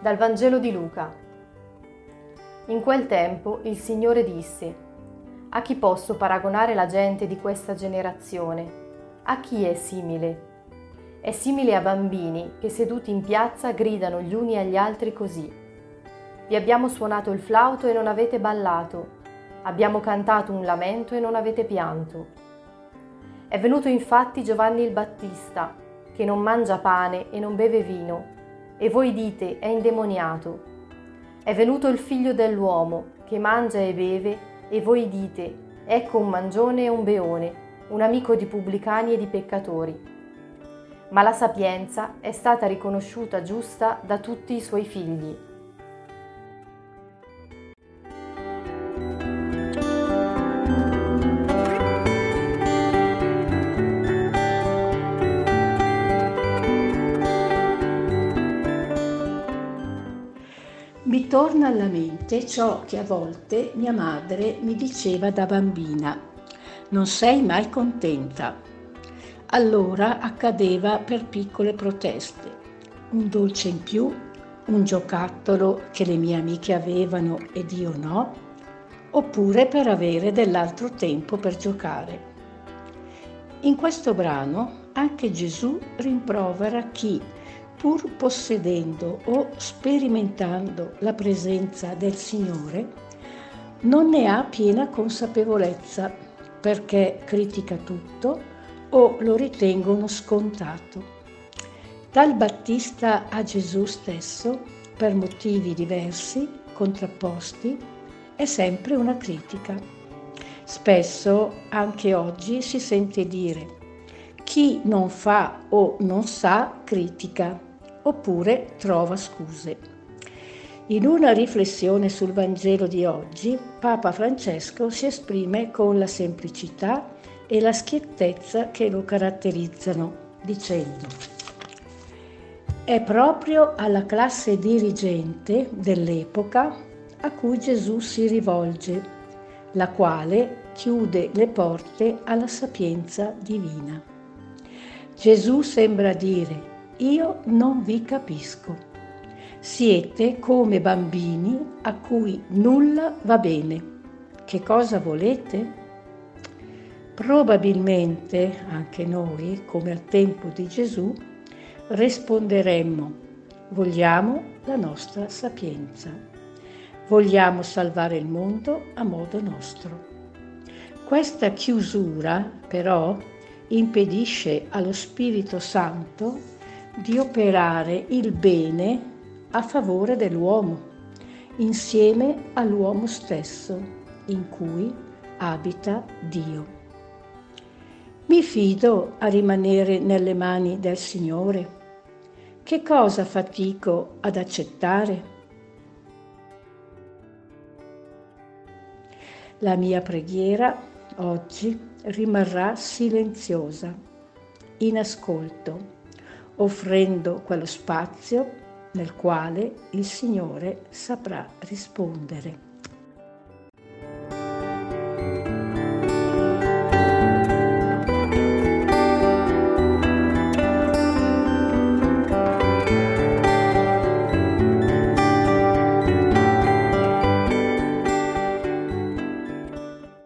Dal Vangelo di Luca. In quel tempo il Signore disse, A chi posso paragonare la gente di questa generazione? A chi è simile? È simile a bambini che seduti in piazza gridano gli uni agli altri così. Vi abbiamo suonato il flauto e non avete ballato, abbiamo cantato un lamento e non avete pianto. È venuto infatti Giovanni il Battista, che non mangia pane e non beve vino, e voi dite è indemoniato. È venuto il figlio dell'uomo, che mangia e beve, e voi dite ecco un mangione e un beone, un amico di pubblicani e di peccatori. Ma la sapienza è stata riconosciuta giusta da tutti i suoi figli. Mi torna alla mente ciò che a volte mia madre mi diceva da bambina. Non sei mai contenta. Allora accadeva per piccole proteste. Un dolce in più, un giocattolo che le mie amiche avevano ed io no, oppure per avere dell'altro tempo per giocare. In questo brano anche Gesù rimprovera chi pur possedendo o sperimentando la presenza del Signore, non ne ha piena consapevolezza perché critica tutto o lo ritengono scontato. Dal Battista a Gesù stesso, per motivi diversi, contrapposti, è sempre una critica. Spesso, anche oggi, si sente dire chi non fa o non sa critica oppure trova scuse. In una riflessione sul Vangelo di oggi, Papa Francesco si esprime con la semplicità e la schiettezza che lo caratterizzano, dicendo è proprio alla classe dirigente dell'epoca a cui Gesù si rivolge, la quale chiude le porte alla sapienza divina. Gesù sembra dire io non vi capisco. Siete come bambini a cui nulla va bene. Che cosa volete? Probabilmente anche noi, come al tempo di Gesù, risponderemmo, vogliamo la nostra sapienza. Vogliamo salvare il mondo a modo nostro. Questa chiusura, però, impedisce allo Spirito Santo di operare il bene a favore dell'uomo, insieme all'uomo stesso in cui abita Dio. Mi fido a rimanere nelle mani del Signore? Che cosa fatico ad accettare? La mia preghiera oggi rimarrà silenziosa, in ascolto offrendo quello spazio nel quale il Signore saprà rispondere.